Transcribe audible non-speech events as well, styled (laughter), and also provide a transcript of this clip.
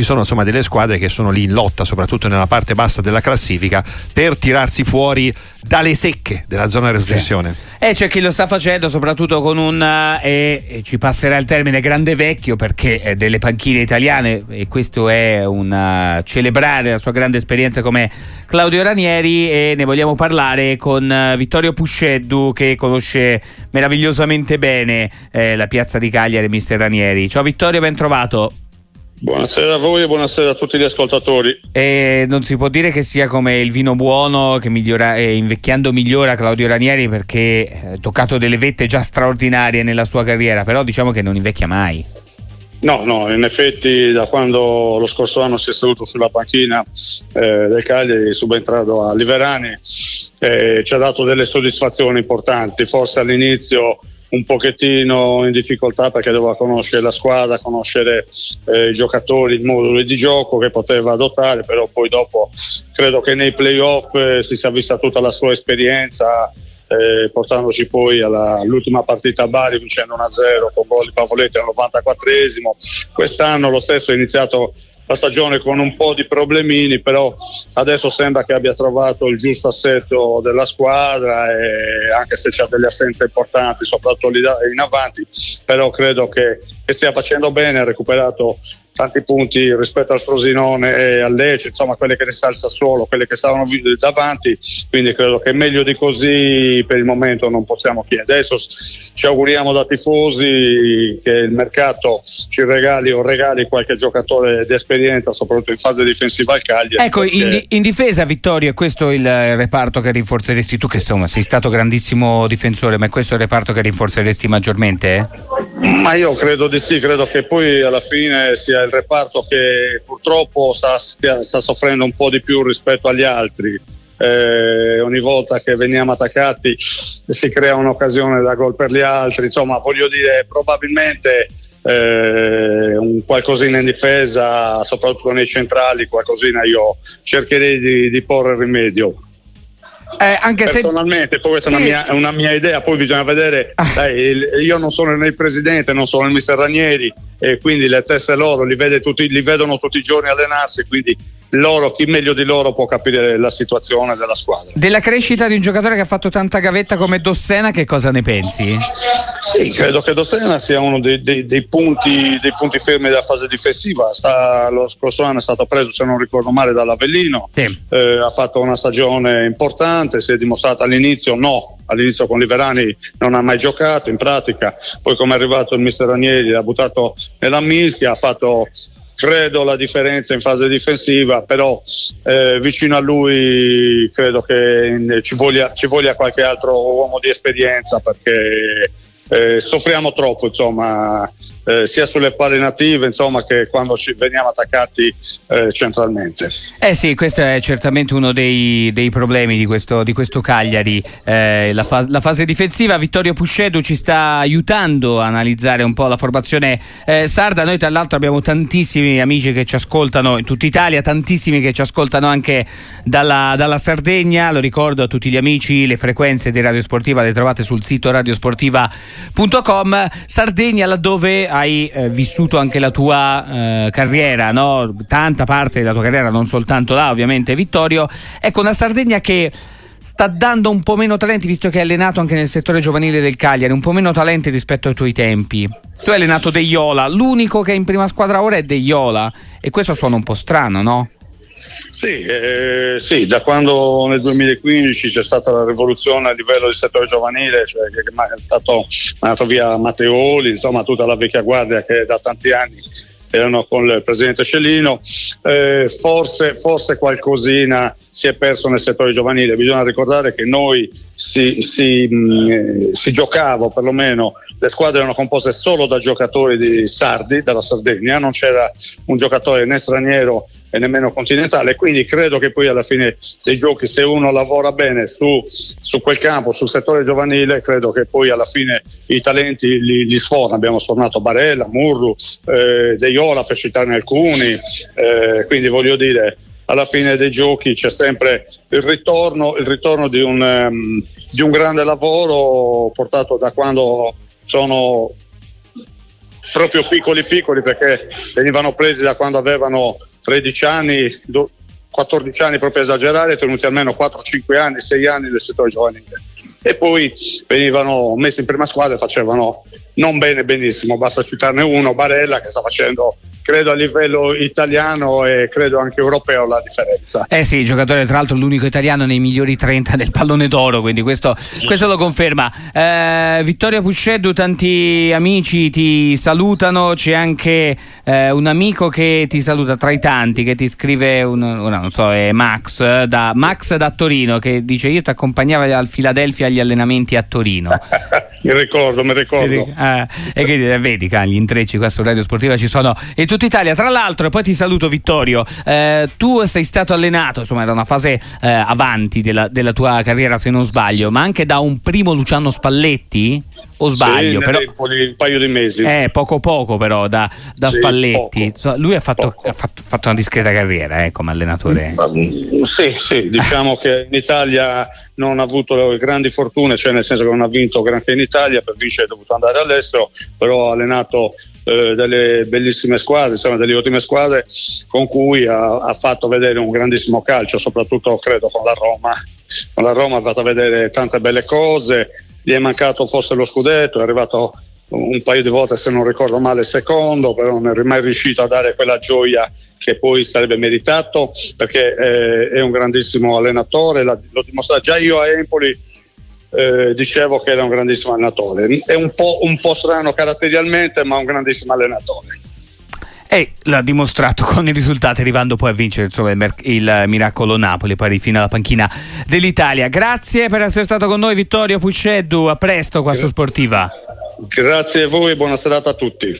ci sono insomma delle squadre che sono lì in lotta, soprattutto nella parte bassa della classifica, per tirarsi fuori dalle secche della zona retrocessione. E eh, c'è chi lo sta facendo soprattutto con un, eh, e ci passerà il termine grande vecchio perché è delle panchine italiane e questo è un uh, celebrare la sua grande esperienza come Claudio Ranieri e ne vogliamo parlare con uh, Vittorio Pusceddu che conosce meravigliosamente bene eh, la piazza di Cagliari, mister Ranieri. Ciao Vittorio, ben trovato. Buonasera a voi e buonasera a tutti gli ascoltatori. E non si può dire che sia come il vino buono che migliora, eh, invecchiando migliora Claudio Ranieri perché ha toccato delle vette già straordinarie nella sua carriera, però diciamo che non invecchia mai. No, no, in effetti da quando lo scorso anno si è seduto sulla panchina eh, del Cagliari subentrato a Liverani eh, ci ha dato delle soddisfazioni importanti, forse all'inizio un pochettino in difficoltà perché doveva conoscere la squadra, conoscere eh, i giocatori, il modulo di gioco che poteva adottare, però poi dopo credo che nei playoff eh, si sia vista tutta la sua esperienza. Eh, portandoci poi alla, all'ultima partita a Bari vincendo 1-0 con gol di Pavoletti al 94esimo. Quest'anno lo stesso è iniziato la stagione con un po' di problemini, però adesso sembra che abbia trovato il giusto assetto della squadra e anche se c'ha delle assenze importanti, soprattutto in avanti, però credo che, che stia facendo bene, ha recuperato tanti punti rispetto al Frosinone e al Lecce, insomma quelle che ne sta il Sassuolo, quelle che stavano davanti, quindi credo che meglio di così per il momento non possiamo chiedere. Adesso ci auguriamo da tifosi che il mercato ci regali o regali qualche giocatore di esperienza, soprattutto in fase difensiva al Cagliari. Ecco, perché... in, in, difesa Vittorio, è questo il reparto che rinforzeresti tu che insomma sei stato grandissimo difensore, ma è questo il reparto che rinforzeresti maggiormente? Eh? Ma io credo di sì, credo che poi alla fine sia il reparto che purtroppo sta, sta soffrendo un po' di più rispetto agli altri. Eh, ogni volta che veniamo attaccati si crea un'occasione da gol per gli altri, insomma voglio dire probabilmente eh, un qualcosina in difesa, soprattutto nei centrali, qualcosina io cercherei di, di porre rimedio. Eh, anche Personalmente, se... poi questa sì. è, una mia, è, una mia, idea, poi bisogna vedere, ah. dai, io non sono né il presidente, non sono il mister Ranieri e quindi le teste loro li, tutti, li vedono tutti i giorni allenarsi, quindi loro, chi meglio di loro può capire la situazione della squadra. Della crescita di un giocatore che ha fatto tanta gavetta come Dossena, che cosa ne pensi? Sì, credo che Dossena sia uno dei, dei, dei, punti, dei punti, fermi della fase difensiva. Sta, lo scorso anno è stato preso, se non ricordo male, dall'Avellino. Sì. Eh, ha fatto una stagione importante, si è dimostrato all'inizio no, all'inizio con Liverani non ha mai giocato in pratica, poi come è arrivato il mister Ranieri l'ha buttato nella mischia, ha fatto credo la differenza in fase difensiva, però eh, vicino a lui credo che ci voglia, ci voglia qualche altro uomo di esperienza perché eh, soffriamo troppo insomma eh, sia sulle pale native insomma, che quando ci veniamo attaccati eh, centralmente. Eh sì, questo è certamente uno dei, dei problemi di questo, di questo Cagliari, eh, la, fas- la, fase difensiva. Vittorio Puscedu ci sta aiutando a analizzare un po' la formazione eh, sarda. Noi tra l'altro abbiamo tantissimi amici che ci ascoltano in tutta Italia, tantissimi che ci ascoltano anche dalla, dalla Sardegna. Lo ricordo a tutti gli amici, le frequenze di Radio Sportiva le trovate sul sito radiosportiva.com. Sardegna laddove hai eh, vissuto anche la tua eh, carriera, no? tanta parte della tua carriera, non soltanto là ovviamente Vittorio. Ecco, una Sardegna che sta dando un po' meno talenti, visto che hai allenato anche nel settore giovanile del Cagliari, un po' meno talenti rispetto ai tuoi tempi. Tu hai allenato De Iola, l'unico che è in prima squadra ora è De Iola e questo suona un po' strano, no? Sì, eh, sì, da quando nel 2015 c'è stata la rivoluzione a livello del settore giovanile, cioè che è stato mandato via Matteoli, insomma tutta la vecchia guardia che da tanti anni erano con il presidente Cellino, eh, forse, forse, qualcosina si è perso nel settore giovanile, bisogna ricordare che noi si, si, mh, eh, si giocava, perlomeno le squadre erano composte solo da giocatori di sardi, della Sardegna, non c'era un giocatore né straniero e nemmeno continentale. Quindi credo che poi alla fine dei giochi, se uno lavora bene su, su quel campo, sul settore giovanile, credo che poi alla fine i talenti li, li sforna. Abbiamo sfornato Barella, Murru, eh, De Iola per citarne alcuni. Eh, quindi voglio dire, alla fine dei giochi c'è sempre il ritorno, il ritorno di, un, um, di un grande lavoro portato da quando sono proprio piccoli piccoli perché venivano presi da quando avevano 13 anni, 14 anni proprio esagerare, tenuti almeno 4-5 anni, 6 anni nel settore giovanile. E poi venivano messi in prima squadra e facevano non bene benissimo, basta citarne uno, Barella che sta facendo credo a livello italiano e credo anche europeo la differenza. Eh sì, giocatore tra l'altro l'unico italiano nei migliori 30 del pallone d'oro, quindi questo, questo lo conferma. Eh, Vittorio Pusceddu, tanti amici ti salutano, c'è anche eh, un amico che ti saluta tra i tanti, che ti scrive, un, non so, è Max da, Max da Torino, che dice io ti accompagnavo al Philadelphia agli allenamenti a Torino. (laughs) mi ricordo, mi ricordo. Eh, e che vedi, gli intrecci qua su Radio Sportiva ci sono in tutta Italia. Tra l'altro, e poi ti saluto Vittorio, eh, tu sei stato allenato, insomma era una fase eh, avanti della, della, tua carriera se non sbaglio, ma anche da un primo Luciano Spalletti? O sbaglio? Sì, però, un paio di mesi. Eh, poco poco però da, da sì, Spalletti. Poco. Lui ha fatto, ha fatto, fatto, una discreta carriera eh, come allenatore. Sì, sì, (laughs) diciamo che in Italia non ha avuto grandi fortune, cioè nel senso che non ha vinto granché in Italia, per vincere è dovuto andare all'estero, però ha allenato eh, delle bellissime squadre, insomma delle ottime squadre con cui ha, ha, fatto vedere un grandissimo calcio, soprattutto credo con la Roma. Con la Roma ha fatto vedere tante belle cose, gli è mancato forse lo scudetto, è arrivato un paio di volte se non ricordo male secondo, però non è mai riuscito a dare quella gioia che poi sarebbe meritato perché eh, è un grandissimo allenatore, l'ho dimostrato già io a Empoli eh, dicevo che era un grandissimo allenatore. È un po', un po' strano caratterialmente, ma un grandissimo allenatore. E l'ha dimostrato (laughs) con i risultati, arrivando poi a vincere insomma, il, Mer- il, Miracolo Napoli, poi fino alla panchina dell'Italia. Grazie per essere stato con noi, Vittorio Pucceddu. A presto qua su Sportiva. Grazie a voi buona serata a tutti.